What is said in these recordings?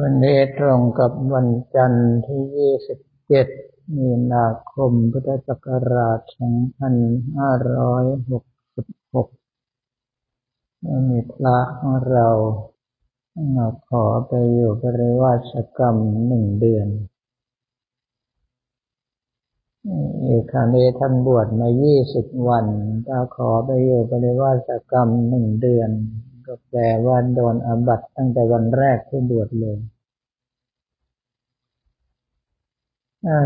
วันนี้ตรงกับวันจันทร์ที่ 27 มีนาคม พุทธศักราช 2566 มีพระของเราขอไปอยู่ปริวาสกรรมหนึ่งเดือน อีกครั้งนี้ท่านบวชมา 20 วันถ้าขอไปอยู่ปริวาสกรรมหนึ่งเดือน ก็แปลว่าโดนอาบัตตั้งแต่วันแรกที่บวชเลย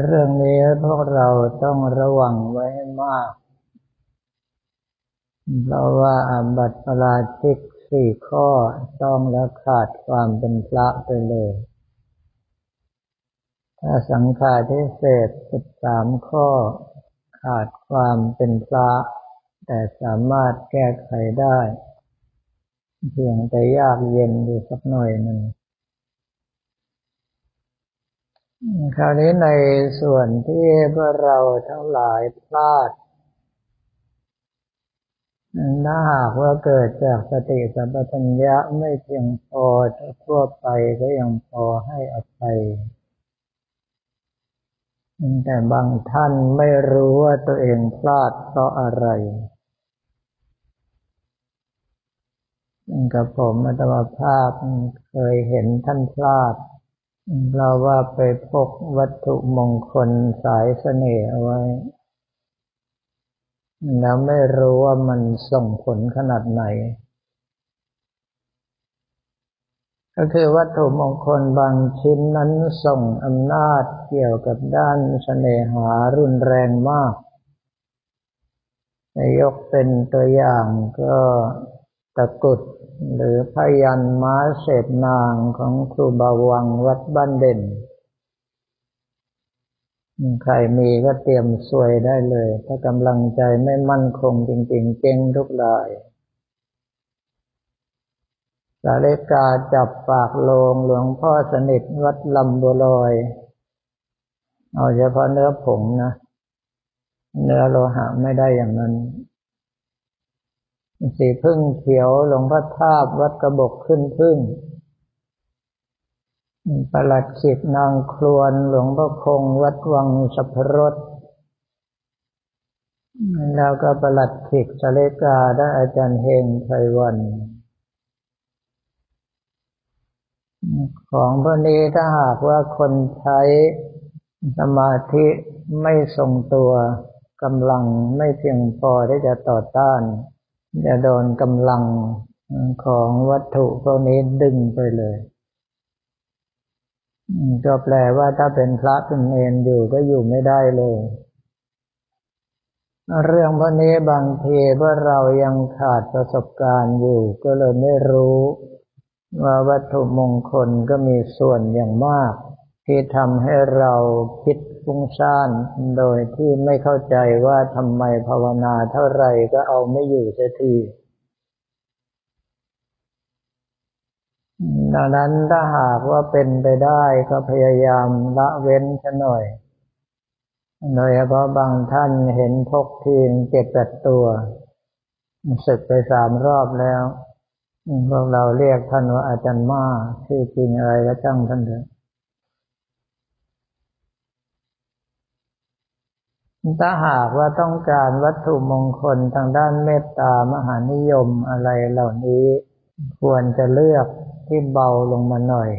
เรื่องนี้พวกเราต้องระวังไว้ให้มาก เพราะว่าอาบัตปราชิกสี่ข้อต้องแล้วขาดความเป็นพระไปเลย ถ้าสังขารที่เศษสิบสามข้อ ขาดความเป็นพระ แต่สามารถแก้ไขได้ เพียงแต่ยากเย็นอยู่สักหน่อยหนึ่งคราวนี้ในส่วนที่พวกเราทั้งหลายพลาดถ้าหากว่าเกิดจากสติสัมปชัญญะไม่เพียงพอทั่วไปก็ยังพอให้อภัยแต่บางท่านไม่รู้ว่าตัวเองพลาดเพราะอะไร กับผมอัตมาภาพเคยเห็นท่านพลาดเราว่าไปพกวัตถุมงคลสายเสน่ห์เอาไว้ แล้วไม่รู้ว่ามันส่งผลขนาดไหน ก็คือวัตถุมงคลบางชิ้นนั้นส่งอำนาจเกี่ยวกับด้านเสน่หารุนแรงมากยกเป็นตัวอย่างก็ตะกุด หรือพยันม้าเศษนางของครูบาวังวัดบ้านเด่น ใครมีก็เตรียมสวยได้เลย ถ้ากำลังใจไม่มั่นคงจริง ๆ เจ๊งทุกรายสาเลกาจับปากโลงหลวงพ่อสนิทวัดลำบัวลอย เอาเฉพาะเนื้อผงนะ เนื้อโลหะไม่ได้อย่างนั้น สีพึ่งเขียวหลวงพ่อทาบวัดกระบกขึ้นพึ่งประหลัดขิดนางครวนหลวงพ่อคงวัดวังสัพรสแล้วก็ประหลัดขิดสเลกาได้อาจารย์เฮงไพวัน ของพวกนี้ถ้าหากว่าคนใช้สมาธิไม่ทรงตัวกำลังไม่เพียงพอที่จะต่อต้าน จะโดนกำลังของวัตถุพวกนี้ดึงไปเลยก็แปลว่าถ้าเป็นพระเป็นเนนอยู่ก็อยู่ไม่ได้เลย เรื่องพวกนี้บางทีเมื่อเรายังขาดประสบการณ์อยู่ ก็เลยไม่รู้ ว่าวัตถุมงคลก็มีส่วนอย่างมาก ที่ทำให้เราคิด ฟุ้งซ่านโดยที่ไม่เข้าใจว่าทำไมภาวนาเท่าไรก็เอาไม่อยู่เสียทีดังนั้นถ้าหากว่าเป็นไปได้ก็พยายามละเว้นซะหน่อย โดยเฉพาะบางท่านเห็นพกทีมเจ็ดแปดตัวศึกไปสามรอบแล้ว พวกเราเรียกท่านว่าอาจารย์มาชื่อจริงอะไรก็จ้างท่านเถอะ ถ้าหากว่าต้องการวัตถุมงคลทางด้านเมตตามหานิยมอะไรเหล่านี้ ควรจะเลือกที่เบาลงมาหน่อย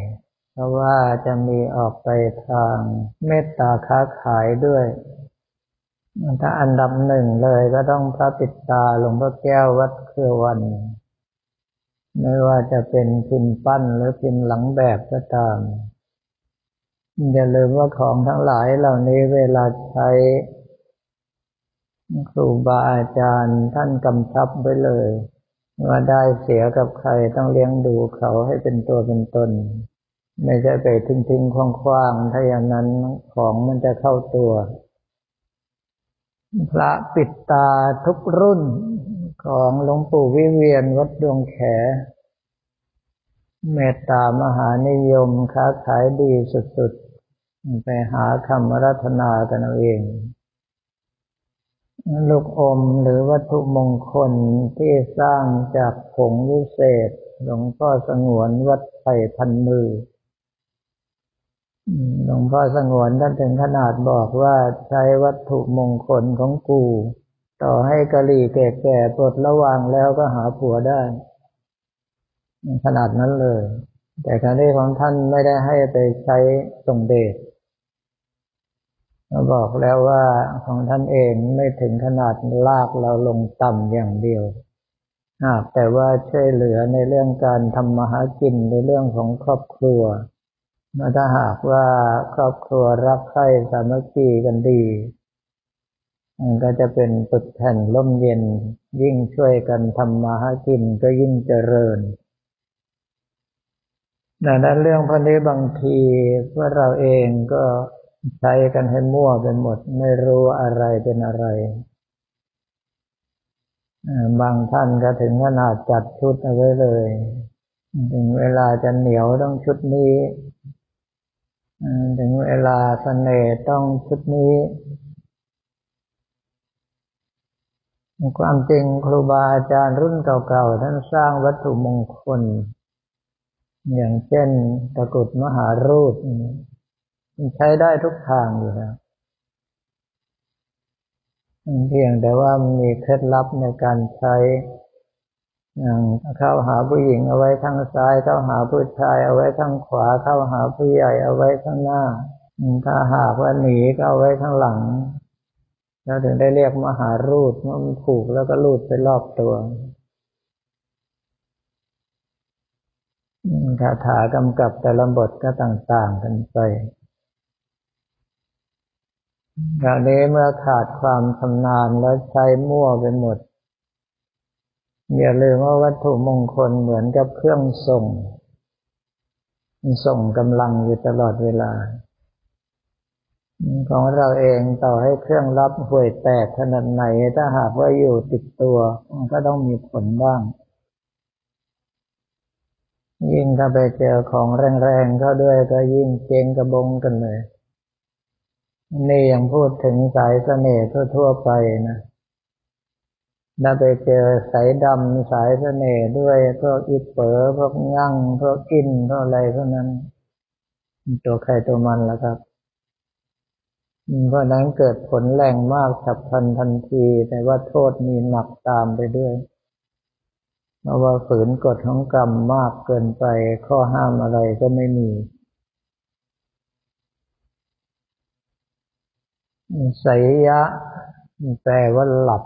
เพราะว่าจะมีออกไปทางเมตตาค้าขายด้วย ถ้าอันดับหนึ่งเลยก็ต้องพระปิดตาหลวงพ่อแก้ววัดเครือวัน ไม่ว่าจะเป็นพิมพ์ปั้นหรือพิมพ์หลังแบบก็ตามอย่าลืมว่าของทั้งหลายเหล่านี้เวลาใช้ ครูบาอาจารย์ท่านกำชับไว้เลยว่าได้เสียกับใครต้องเลี้ยงดูเขาให้เป็นตัวเป็นตน ไม่ใช่ไปทิ้งทิ้งคว่างคว่างถ้าอย่างนั้นของมันจะเข้าตัว พระปิดตาทุกรุ่นของหลวงปู่วิเวียนวัดดวงแข เมตตามหานิยมค้าขายดีสุดๆ ไปหาคำรัตนากันเอาเอง ลูกอมหรือวัตถุมงคลที่สร้างจากผงวิเศษ หลวงพ่อสงวนวัดไผ่พันมือ หลวงพ่อสงวนท่านถึงขนาดบอกว่าใช้วัตถุมงคลของกู ต่อให้กะหรี่แก่ๆปลดระวางแล้วก็หาผัวได้ ขนาดนั้นเลย แต่การที่ของท่านไม่ได้ให้ไปใช้ทรงเดช เราบอกแล้วว่าของท่านเองไม่ถึงขนาดลากเราลงต่ำอย่างเดียวหากแต่ว่าช่วยเหลือในเรื่องการทำมาหากินในเรื่องของครอบครัวถ้าหากว่าครอบครัวรักใคร่สามัคคีกันดีมันก็จะเป็นตึกแผ่นร่มเย็นยิ่งช่วยกันทำมาหากินก็ยิ่งเจริญดังนั้นเรื่องพวกนี้บางทีพวกเราเองก็ ใช้กันให้มั่วเป็นหมด ไม่รู้อะไรเป็นอะไร บางท่านก็ถึงขนาดจัดชุดเอาไว้เลย ถึงเวลาจะเหนียวต้องชุดนี้ถึงเวลาสเสน่ห์ต้องชุดนี้ความจริงครูบาอาจารย์รุ่นเก่าๆท่านสร้างวัตถุมงคล อย่างเช่นตะกุดมหารูป ใช้ได้ทุกทางอยู่แล้วเพียงแต่ว่ามันมีเคล็ดลับในการใช้อย่างเข้าหาผู้หญิงเอาไว้ทางซ้าย เข้าหาผู้ชายเอาไว้ทางขวา เข้าหาผู้ใหญ่เอาไว้ข้างหน้าถ้าหากว่าหนีก็เอาไว้ข้างหลัง แล้วถึงได้เรียกมหารูดมันผูกแล้วก็รูดไปรอบตัวคาถากำกับแต่ละบทก็ต่างๆกันไป คราวนี้เมื่อขาดความชำนาญแล้วใช้มั่วไปหมด อย่าลืมว่าวัตถุมงคลเหมือนกับเครื่องส่ง ส่งกำลังอยู่ตลอดเวลา ของเราเองต่อให้เครื่องรับห่วยแตกขนาดไหน ถ้าหากว่าอยู่ติดตัว มันก็ต้องมีผลบ้าง ยิ่งถ้าไปเจอของแรงๆเข้าด้วยก็ยิ่งเจงกระบงกันเลย นี่ยังพูดถึงสายเสน่ห์ทั่ว ๆ ไปนะถ้าไปเจอสายดำสายเสน่ห์ด้วยพวกอิเป๋อพวกงั่งพวกกินพวกอะไรพวกนั้น ตัวใครตัวมันแล้วครับ เพราะนั้นเกิดผลแรงมากฉับพลันทันที แต่ว่าโทษมีหนักตามไปด้วยเพราะว่าฝืนกฎของกรรมมากเกินไปข้อห้ามอะไรก็ไม่มี สยยะ แปลว่าหลับ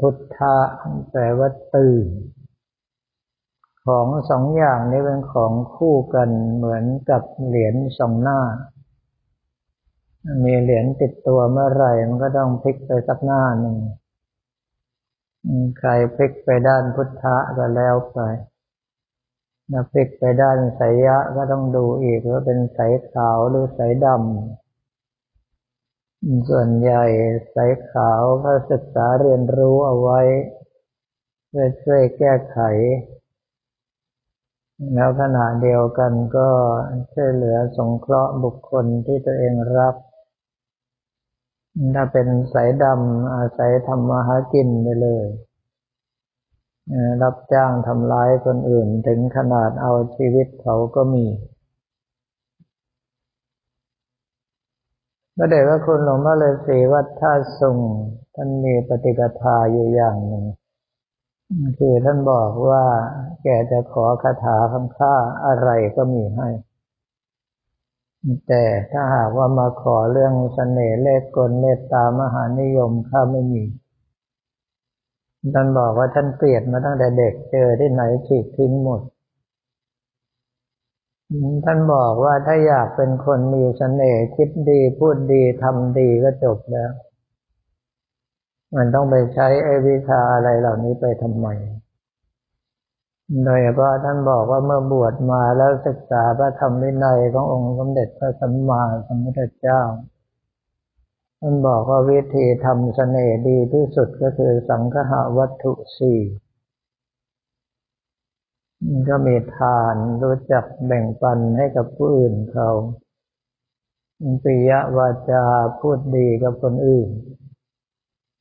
พุทธะแปลว่าตื่น ของสองอย่างนี้เป็นของคู่กันเหมือนกับเหรียญสองหน้า มีเหรียญติดตัวเมื่อไหร่มันก็ต้องพลิกไปสักหน้าหนึ่งใครพลิกไปด้านพุทธะก็แล้วไปถ้าพลิกไปด้านสายะก็ต้องดูอีกว่าเป็นสายขาวหรือสายดำ ส่วนใหญ่สายขาวก็ศึกษาเรียนรู้เอาไว้ เพื่อช่วยแก้ไข แล้วขณะเดียวกันก็ช่วยเหลือสงเคราะห์บุคคลที่ตัวเองรักถ้าเป็นสายดำอาศัยทำมาหากินไปเลย รับจ้างทำร้ายคนอื่นถึงขนาดเอาชีวิตเขาก็มี ก็เด็กว่าคุณหลวงพ่อเลยสีวัดท่าสุงท่านมีปฏิกทาอยู่อย่างหนึ่งคือท่านบอกว่าแกจะขอคาถาคำค่าอะไรก็มีให้ แต่ถ้าหากว่ามาขอเรื่องสเสน่ห์เลขกลเมตตามหานิยมข้าไม่มี ท่านบอกว่าท่านเปลี่ยนมาตั้งแต่เด็กเจอที่ไหนฉีกทิ้งหมด ท่านบอกว่าถ้าอยากเป็นคนมีเสน่ห์คิดดีพูดดีทำดีก็จบแล้ว มันต้องไปใช้ไอ้วิชาอะไรเหล่านี้ไปทำไม โดยเฉพาะท่านบอกว่าเมื่อบวชมาแล้วศึกษาพระธรรมวินัยขององค์สมเด็จพระสัมมาสัมพุทธเจ้า ท่านบอกว่าวิธีทำเสน่ห์ดีที่สุดก็คือสังฆะวัตถุสี่ ก็มีทานรู้จักแบ่งปันให้กับผู้อื่นเขาปิยวาจาพูดดีกับคนอื่น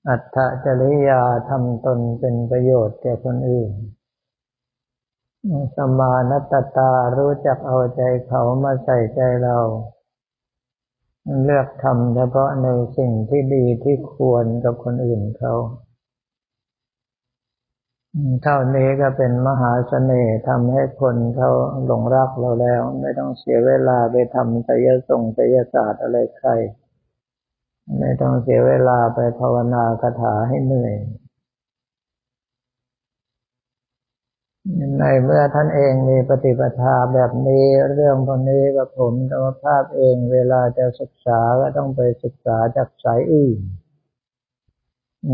อัตถจริยาทำตนเป็นประโยชน์แก่คนอื่น สมานัตตารู้จักเอาใจเขามาใส่ใจเรา เลือกทำเฉพาะในสิ่งที่ดีที่ควรกับคนอื่นเขา เท่านี้ก็เป็นมหาเสน่ห์ทำให้คนเขาหลงรักเราแล้ว ไม่ต้องเสียเวลาไปทำไสยส่งไสยศาสตร์อะไรใคร ไม่ต้องเสียเวลาไปภาวนาคาถาให้เหนื่อย ในเมื่อท่านเองมีปฏิปทาแบบนี้เรื่องพวกนี้กับผมธรรมภาพเองเวลาจะศึกษาก็ต้องไปศึกษาจากสายอื่น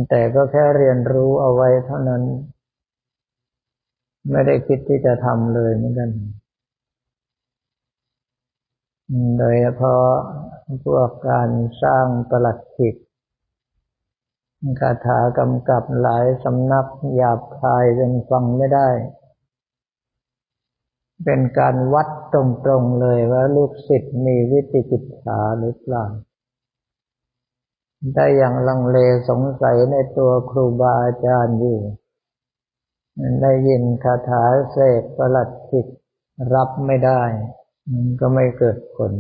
แต่ก็แค่เรียนรู้เอาไว้เท่านั้น ไม่ได้คิดที่จะทำเลยเหมือนกัน โดยเฉพาะพวกการสร้างประหลัดขิกคาถากำกับหลายสำนักหยาบคายจนฟังไม่ได้ เป็นการวัดตรงๆเลยว่าลูกศิษย์มีวิจิกิจฉาหรือเปล่าได้อย่างลังเลสงสัยในตัวครูบาอาจารย์อยู่ ได้ยินคาถาเสกประหลัดขิดรับไม่ได้ มันก็ไม่เกิดผล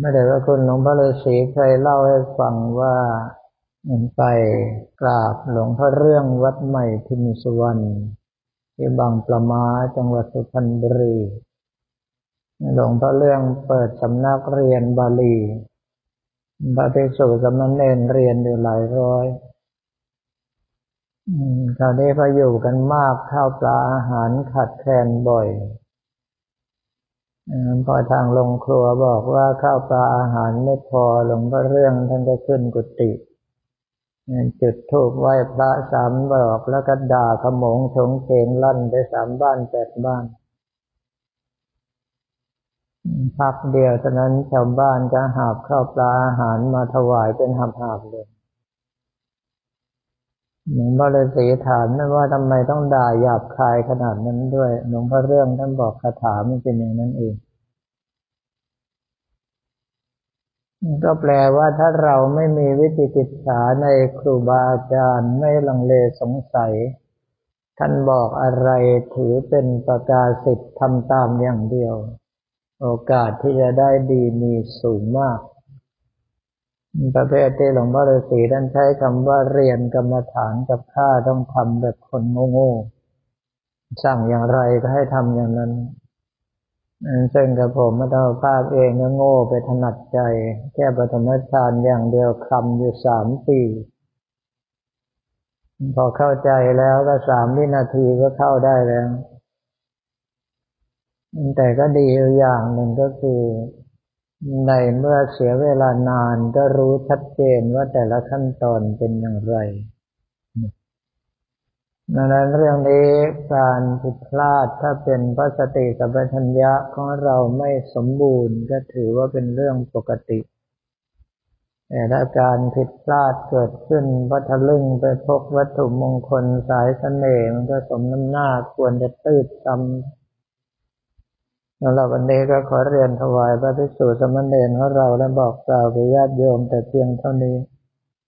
ไม่ได้ว่าคุณหลวงพ่อฤาษีเคยเล่าให้ฟังว่าไปกราบหลวงพ่อเรื่องวัดใหม่พิมสวรรณที่บางปลามาจังหวัดสุพรรณบุรีหลวงพ่อเรื่องเปิดสำนักเรียนบาลีพระภิกษุสมณเณรเรียนอยู่หลายร้อย คราวนี้พออยู่กันมากข้าวปลาอาหารขัดแคลนบ่อยพอทางลงครัวบอกว่าข้าวปลาอาหารไม่พอหลวงพ่อเรื่องท่านก็ขึ้นกุฏิจุดทูบไหว้พระสามบอกแล้วก็ด่าขมงชงเชงลั่นไปสามบ้านแปดบ้านพักเดียวฉะนั้นชาวบ้านจะหาบข้าวปลาอาหารมาถวายเป็นหาบหาบเลย หลวงพ่อเลยสีถามนั่นว่าทำไมต้องด่าหยาบคายขนาดนั้นด้วยหลวงพ่อเรื่องท่านบอกคาถามันเป็นอย่างนั้นเอง ก็แปลว่าถ้าเราไม่มีวิจิกิจฉาในครูบาอาจารย์ไม่ลังเลสงสัย ท่านบอกอะไรถือเป็นประกาศสิทธิ์ทำตามอย่างเดียว โอกาสที่จะได้ดีมีสูงมาก ประเภทที่หลวงพ่อฤาษีท่านใช้คำว่าเรียนกรรมฐานกับข้าต้องทำแบบคนโง่ๆสั่งอย่างไรก็ให้ทำอย่างนั้นซึ่งกับผมมาต้องภาพเองก็โง่ไปถนัดใจ แค่ปฐมฌานอย่างเดียวคำอยู่สามปี พอเข้าใจแล้วก็สามวินาทีก็เข้าได้แล้ว แต่ก็ดีอย่างหนึ่งก็คือ ในเมื่อเสียเวลานานก็รู้ชัดเจนว่าแต่ละขั้นตอนเป็นอย่างไรดังนั้นเรื่องนี้การผิดพลาดถ้าเป็นพระสติสัมปชัญญะของเราไม่สมบูรณ์ก็ถือว่าเป็นเรื่องปกติ แต่ถ้าการผิดพลาดเกิดขึ้นพัทลึ่งไปพกวัตถุมงคลสายเสน่ห์มันก็สมน้ำหน้าควรจะตืดซ้ำ สำหรับวันนี้ก็ขอเรียนถวายพระภิกษุสมณเณรของเราและบอกกล่าวไปญาติโยมแต่เพียงเท่านี้